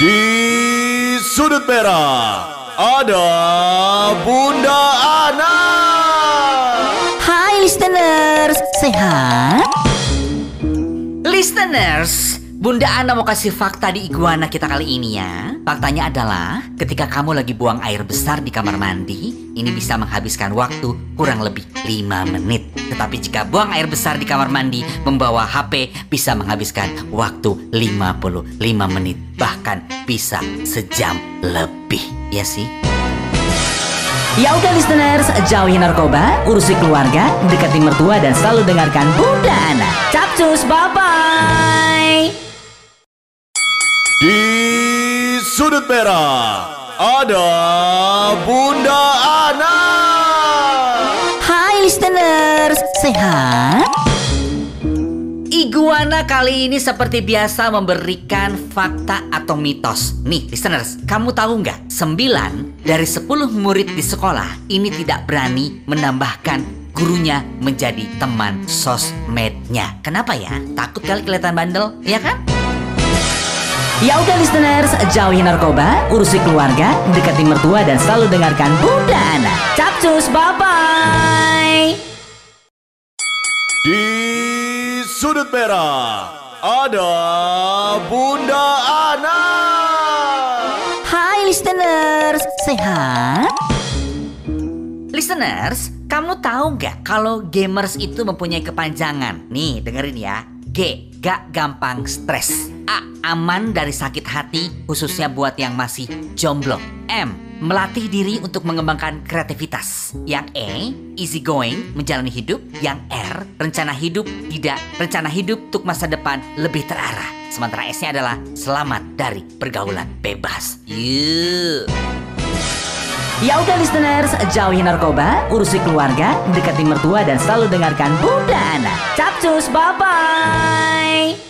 Di sudut merah ada Bunda Ana. Hai listeners, sehat? Listeners, Bunda Ana mau kasih fakta di iguana kita kali ini ya. Faktanya adalah ketika kamu lagi buang air besar di kamar mandi, ini bisa menghabiskan waktu kurang lebih 5 menit. Tetapi jika buang air besar di kamar mandi membawa HP bisa menghabiskan waktu 55 menit. Bahkan bisa sejam lebih. Ya sih? Ya udah listeners, jauhi narkoba, urusi keluarga, dekati mertua dan selalu dengarkan Bunda Ana. Capcus, bye-bye. Di sudut merah ada Bunda Ana. Listeners, sehat? Iguana kali ini seperti biasa memberikan fakta atau mitos. Nih listeners, kamu tahu nggak? 9 dari 10 murid di sekolah ini tidak berani menambahkan gurunya menjadi teman sosmednya. Kenapa ya? Takut kali kelihatan bandel, ya kan? Ya udah listeners, jauhi narkoba, urusi keluarga, dekati mertua dan selalu dengarkan Bunda Ana. Capcus, bye-bye. Di sudut merah ada Bunda Ana. Hai listeners, sehat? Listeners, kamu tahu nggak kalau gamers itu mempunyai kepanjangan? Nih, dengerin ya. G, gak gampang stres. A, aman dari sakit hati, khususnya buat yang masih jomblo. M, melatih diri untuk mengembangkan kreativitas. Yang E, easy going, menjalani hidup. Yang R, rencana hidup tidak. Rencana hidup untuk masa depan lebih terarah. Sementara S-nya adalah selamat dari pergaulan bebas. Yuk. Ya udah listeners, jauhi narkoba, urusi keluarga, dekati mertua dan selalu dengarkan Bunda Ana. Capcus, bye-bye.